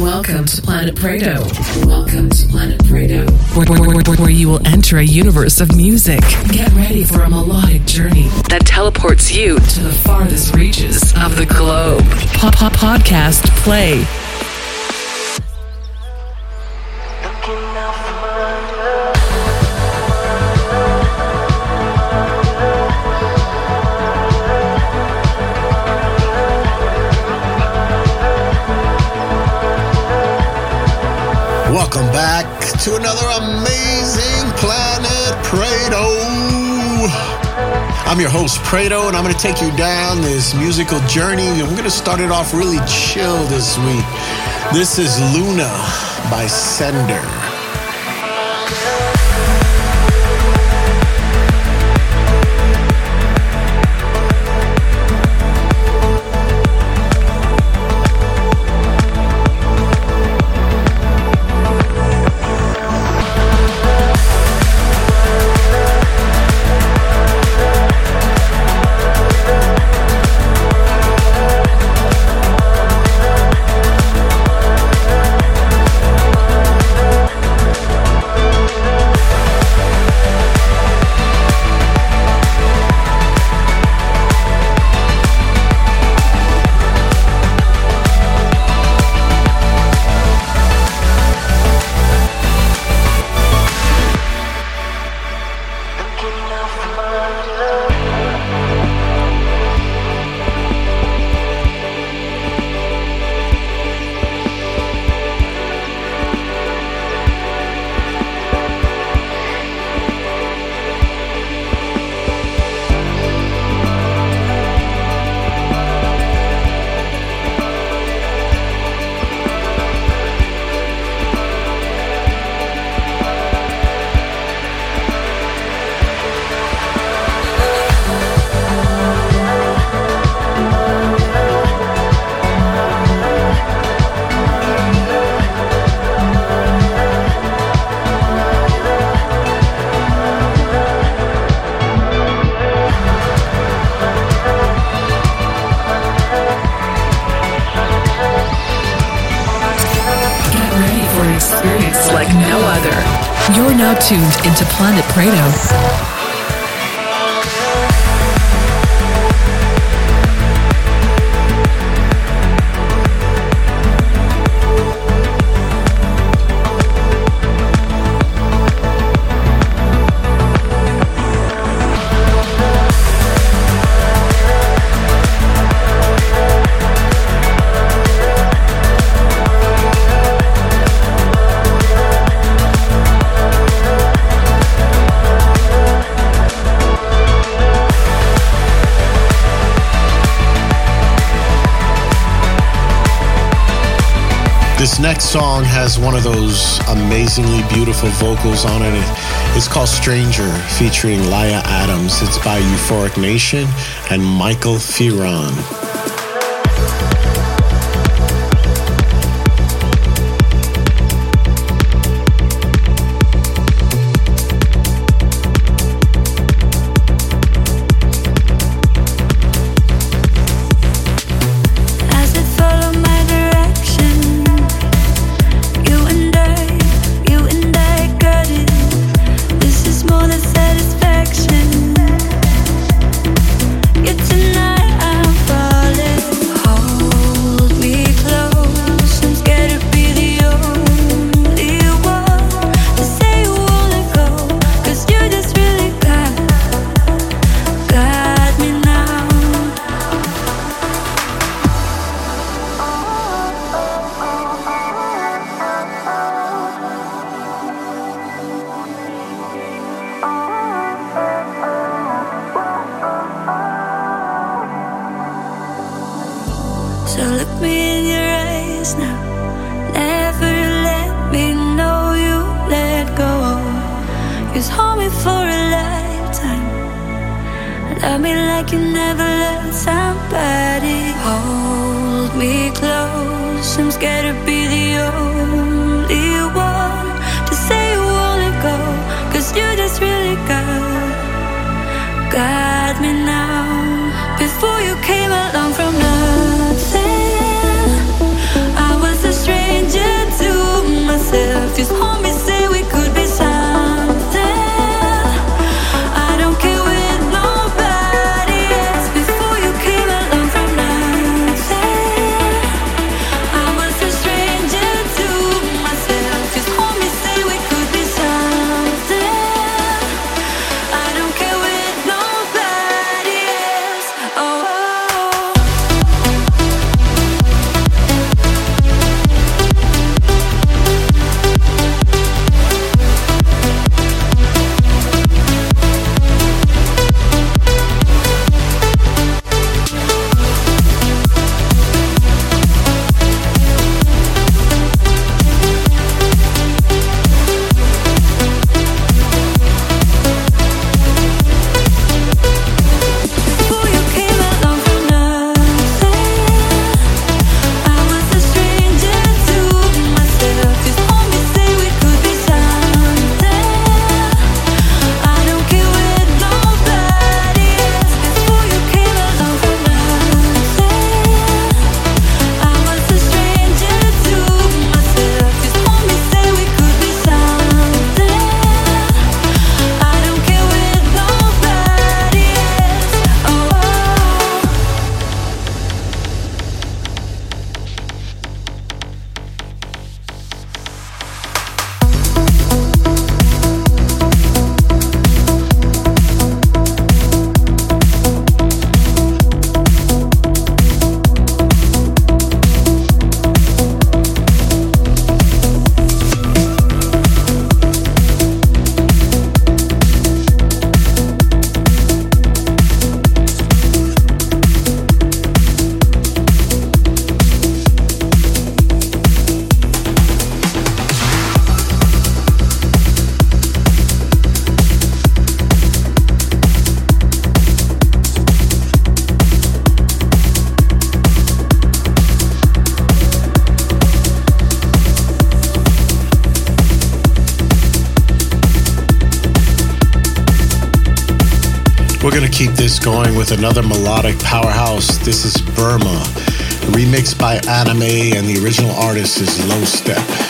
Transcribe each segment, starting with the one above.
Welcome to Planet Pratto. Welcome to Planet Pratto, where, where, where, where you will enter a universe of music. Get ready for a melodic journey that teleports you to the farthest reaches of the globe. Pop, pop, podcast play. Welcome back to another amazing Planet Pratto. I'm your host, Pratto, and I'm going to take you down this musical journey. I'm going to start it off really chill this week. This is Luna by Sender. Pratto. Song has one of those amazingly beautiful vocals on it. It's called Stranger, featuring Lya Adams. It's by Euphoric Nation and Michael Fearon. With another melodic powerhouse. This is Burma, remixed by Anime, and the original artist is Lostep.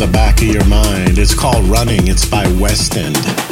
The back of your mind. It's called Running. It's by West End.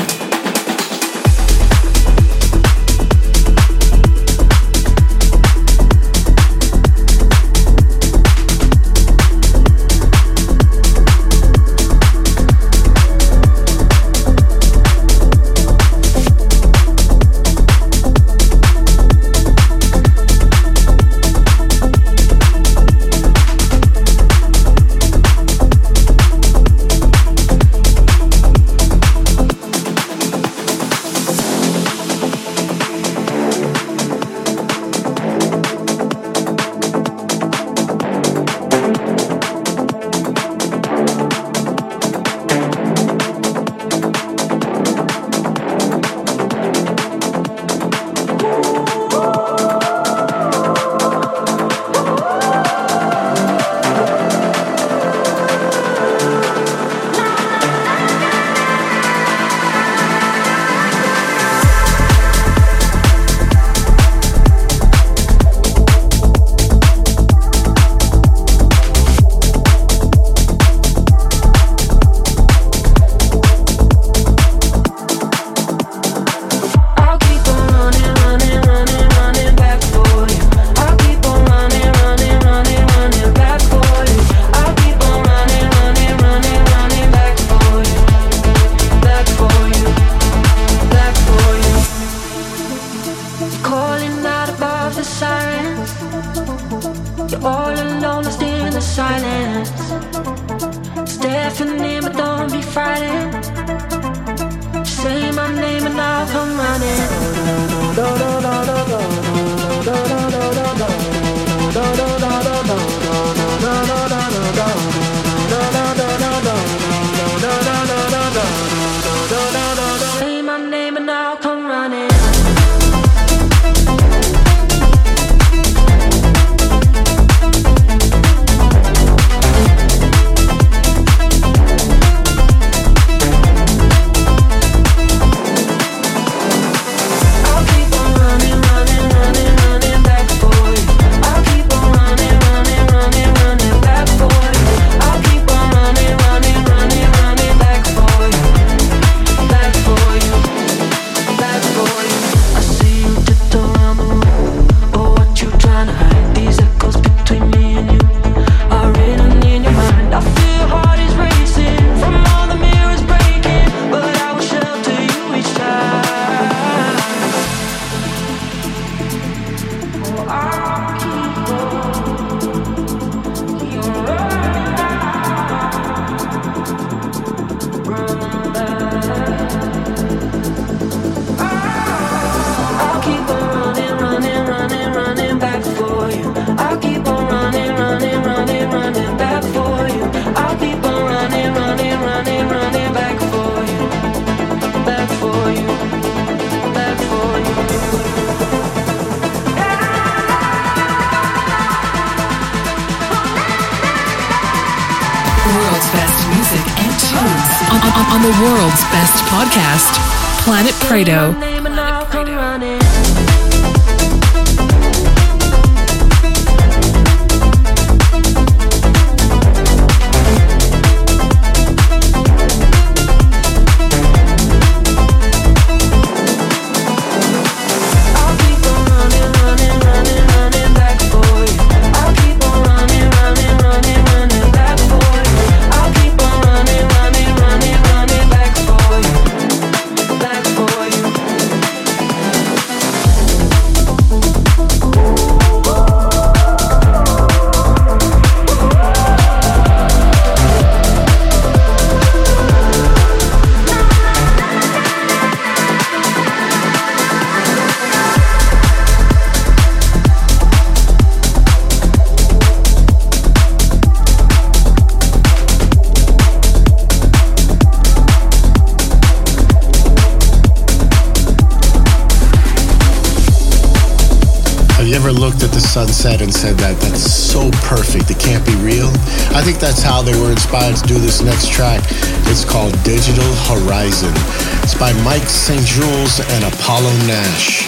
Fredo. Sunset and said that that's so perfect, it can't be real. I think that's how they were inspired to do this next track. It's called Digital Horizon. It's by Mike Saint-Jules and Apollo Nash.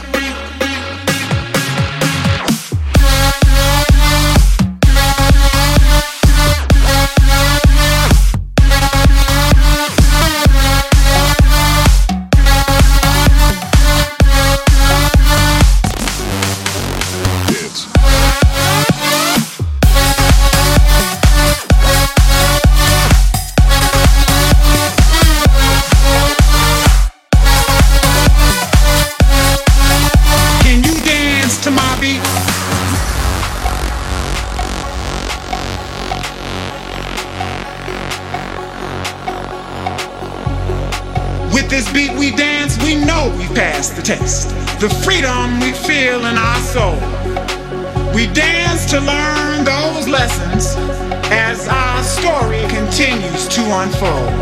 Freedom we feel in our soul. We dance to learn those lessons as our story continues to unfold.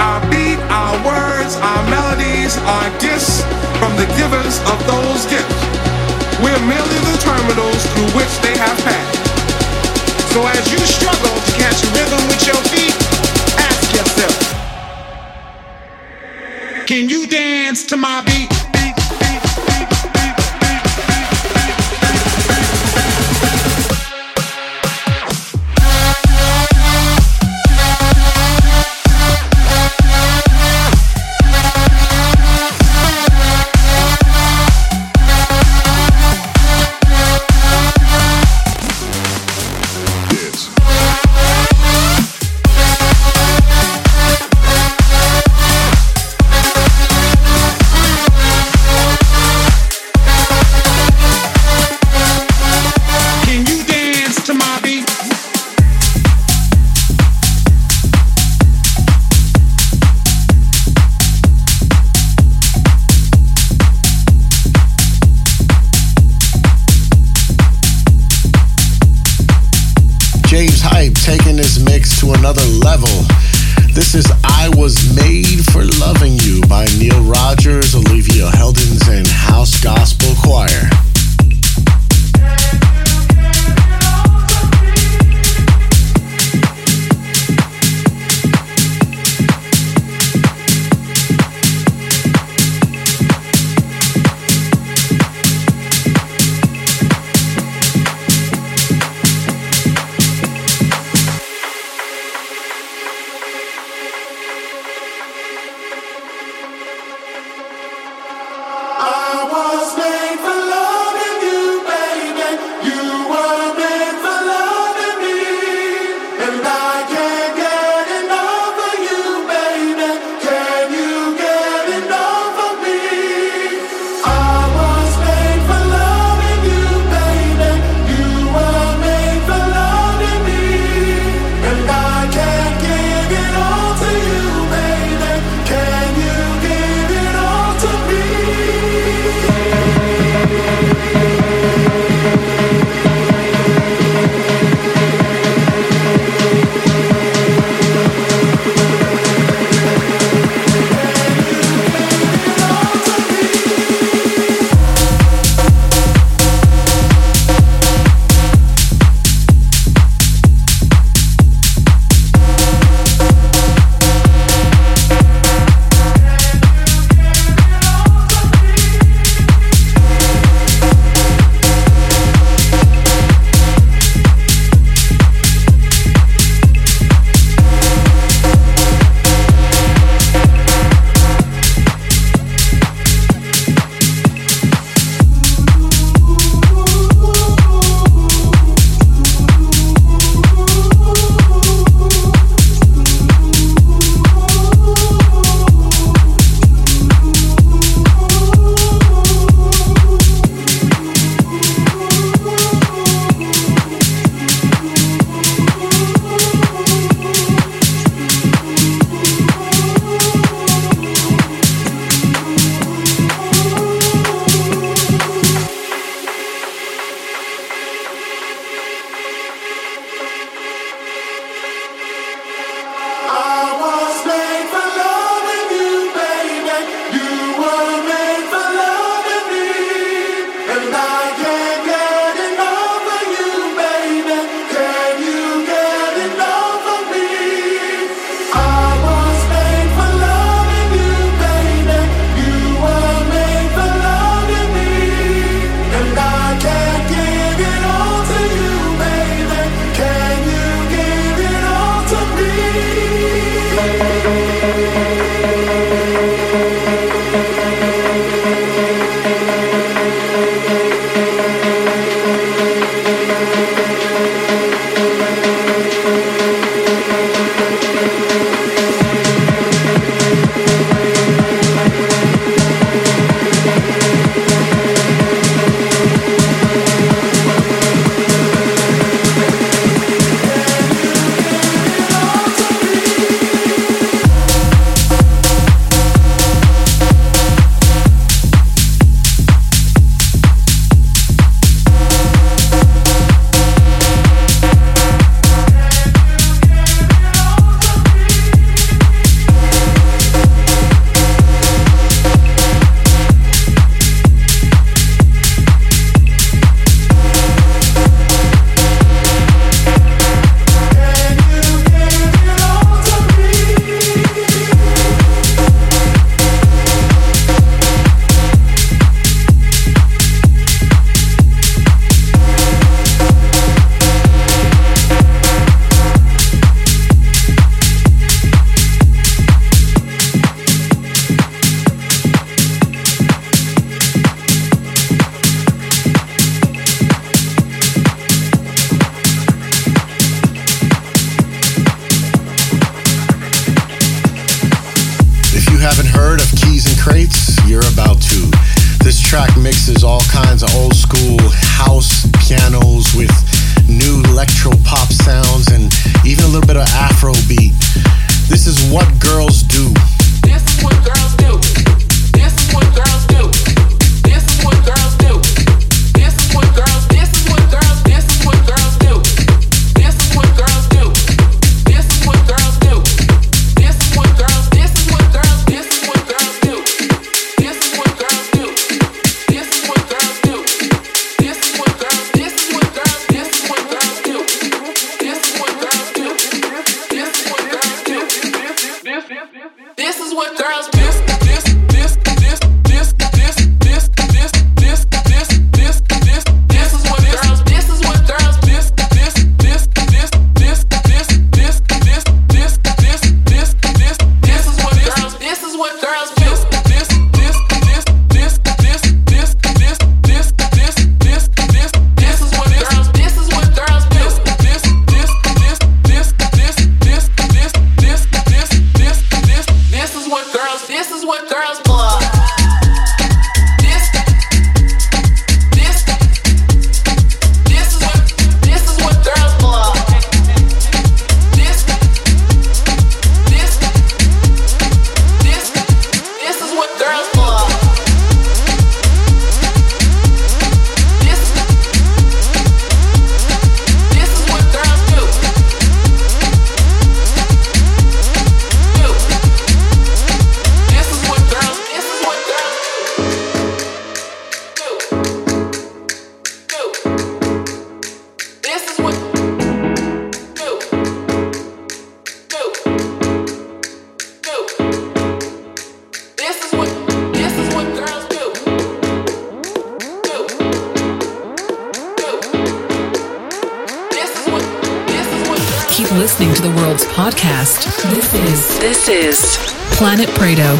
Our beat, our words, our melodies are gifts from the givers of those gifts. We're merely the terminals through which they have passed. So as you struggle to catch a rhythm with your feet, ask yourself, can you dance to my beat?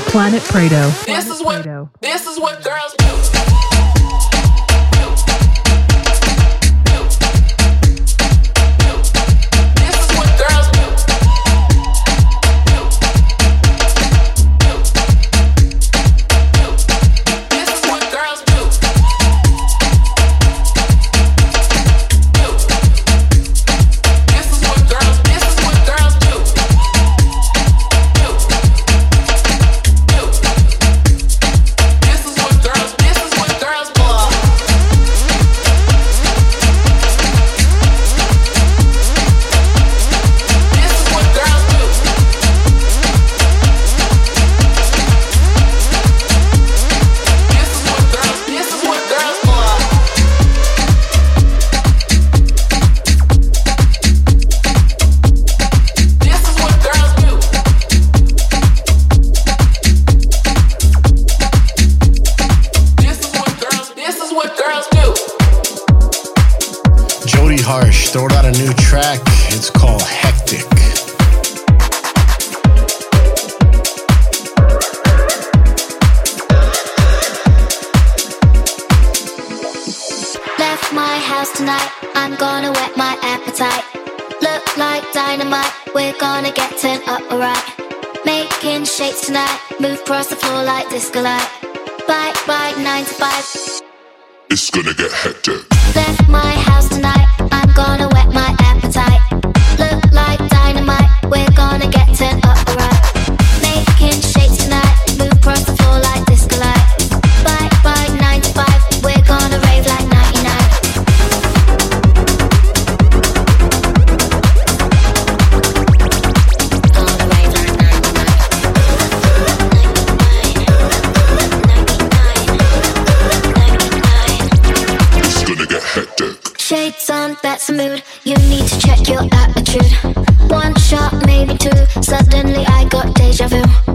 Planet Pratto. This is what this is what girls girls It's on, that's the mood. You need to check your attitude. One shot, maybe two. Suddenly I got deja vu.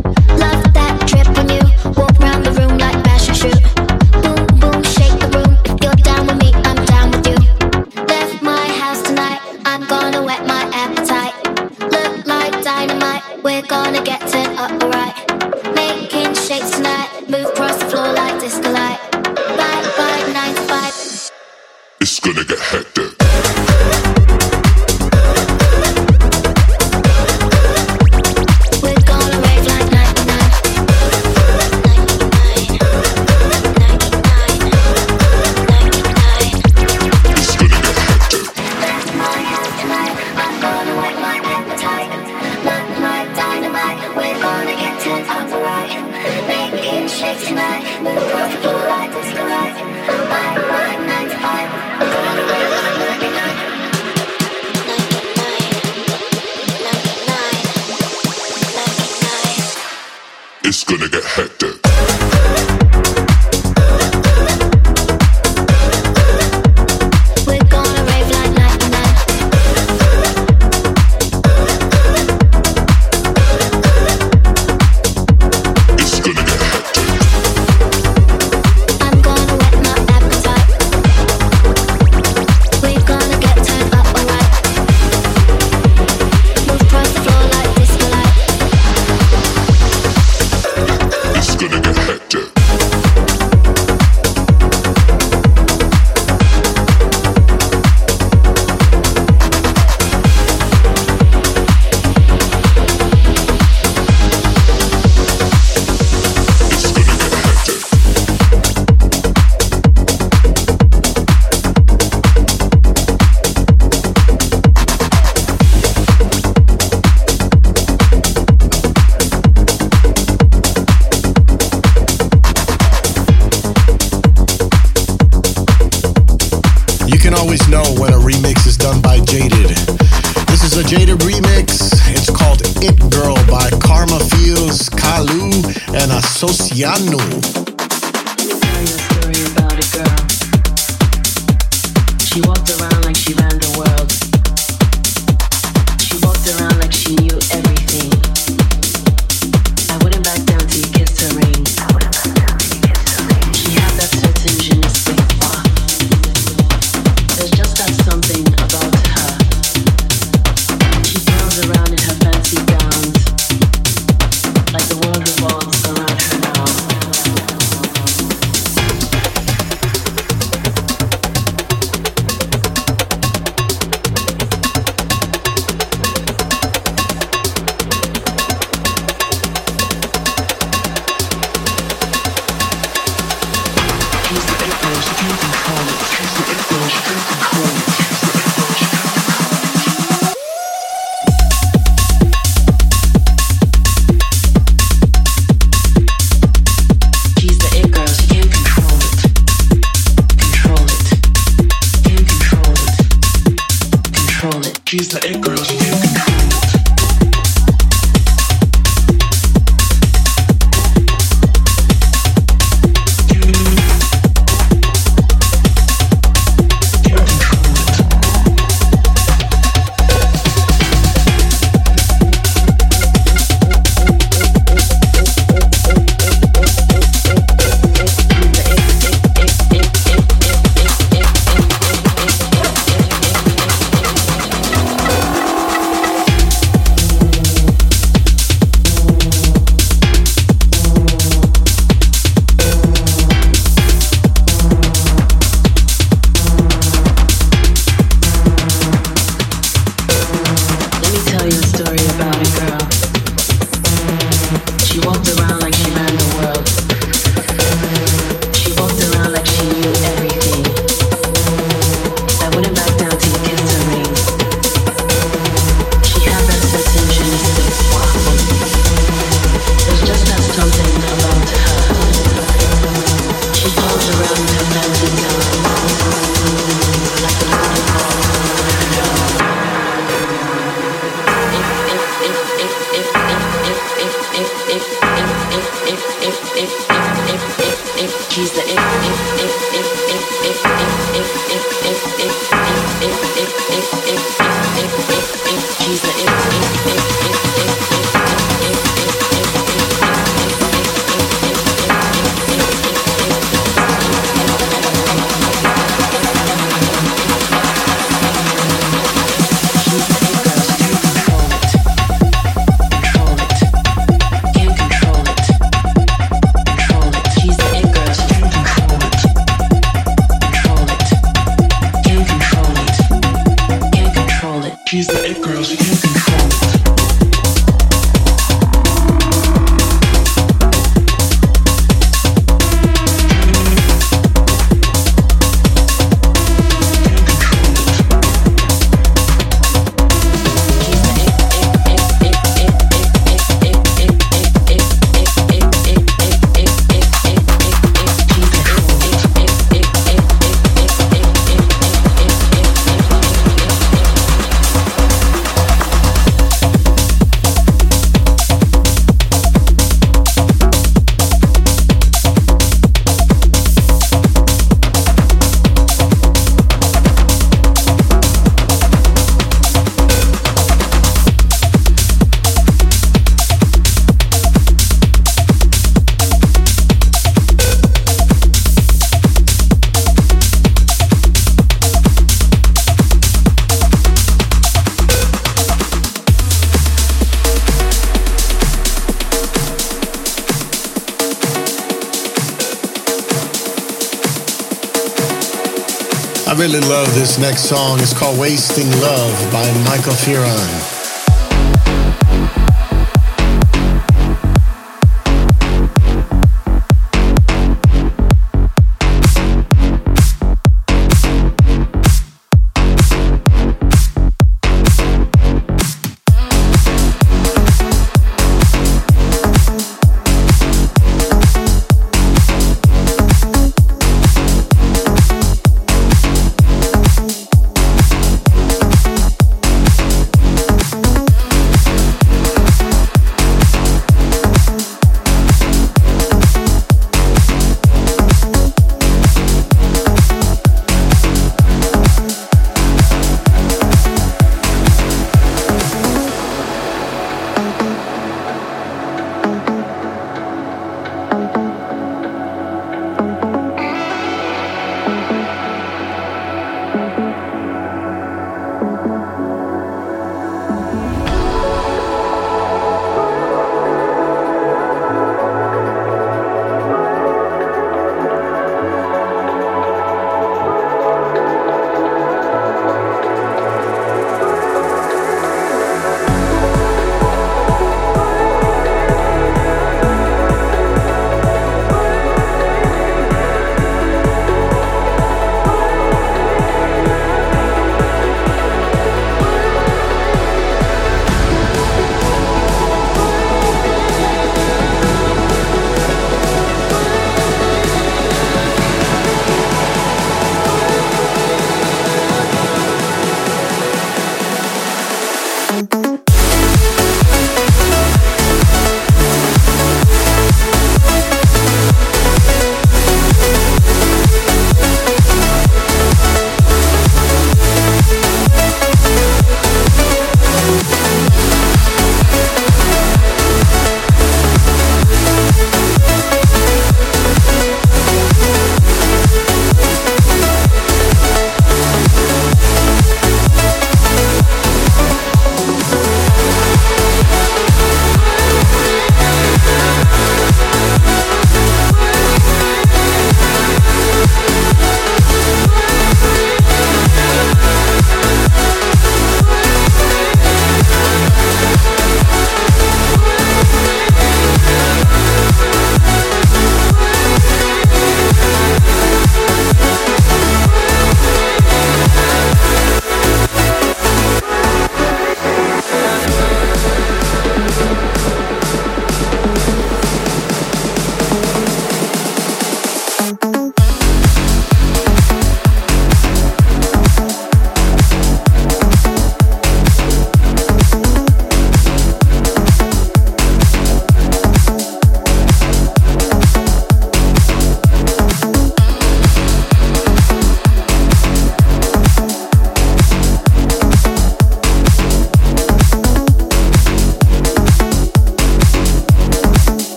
This next song. is called Wasting Love by Michael Fearon.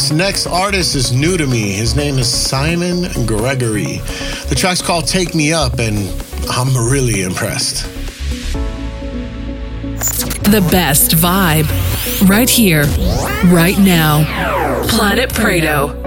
This next artist is new to me. His name is Simon Gregory. The track's called Take Me Up, and I'm really impressed. The best vibe. Right here, right now. Planet Pratto.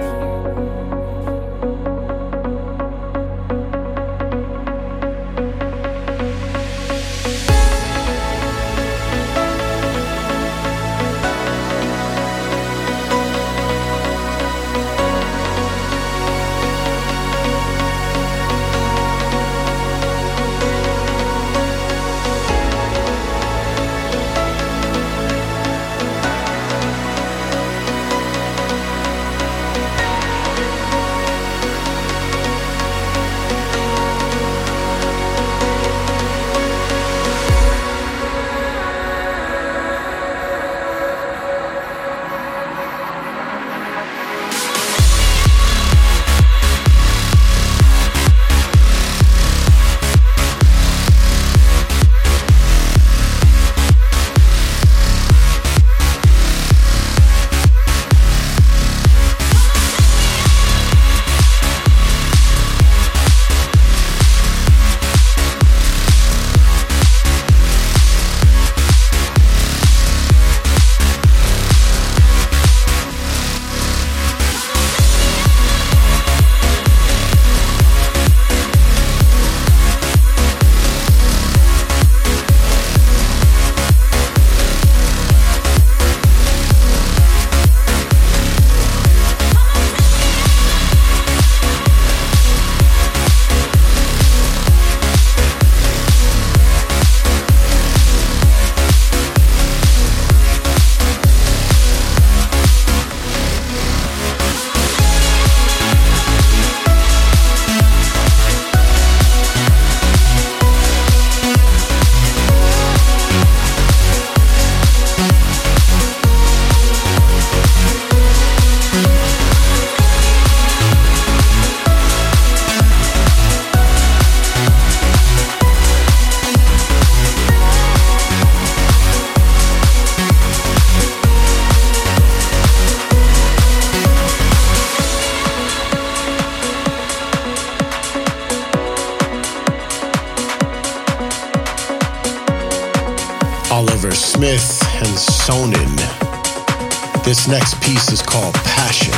Sonin. This next piece is called Passion.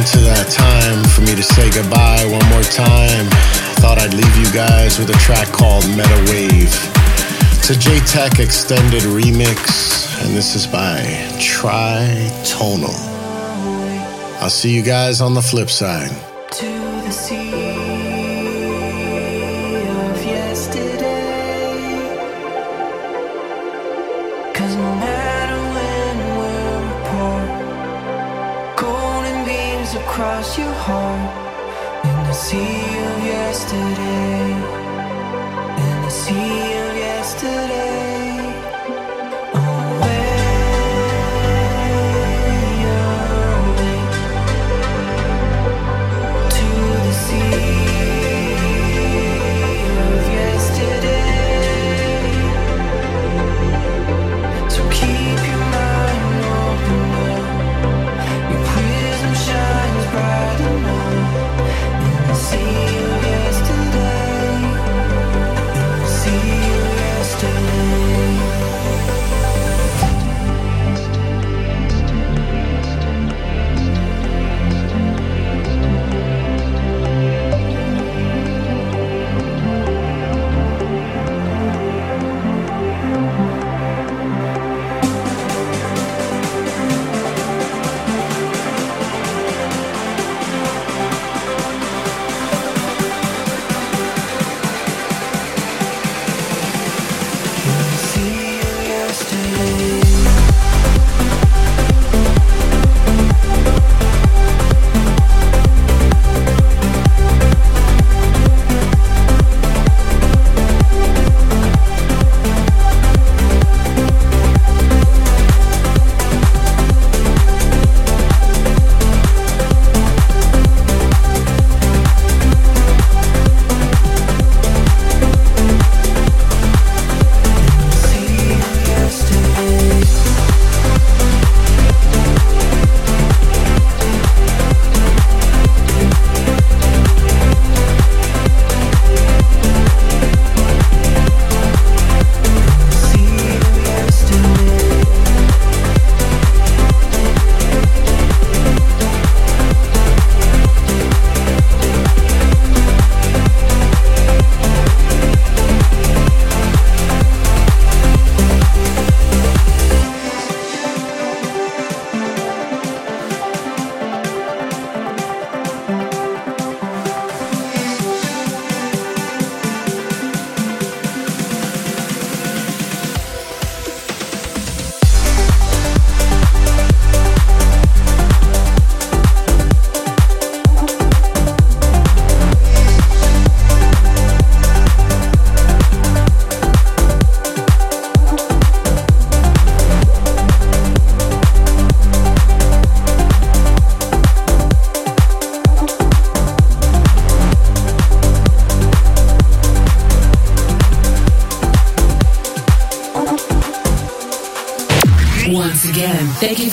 Into that time for me to say goodbye one more time. Thought I'd leave you guys with a track called Metawave. It's a Jaytech extended remix, and this is by Tritonal. I'll see you guys on the flip side. In the sea of yesterday.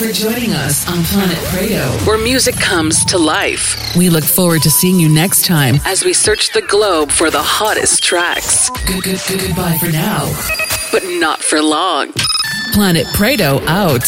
For joining us on Planet Pratto, where music comes to life. We look forward to seeing you next time as we search the globe for the hottest tracks. Good, good, good, goodbye for now, but not for long. Planet Pratto out.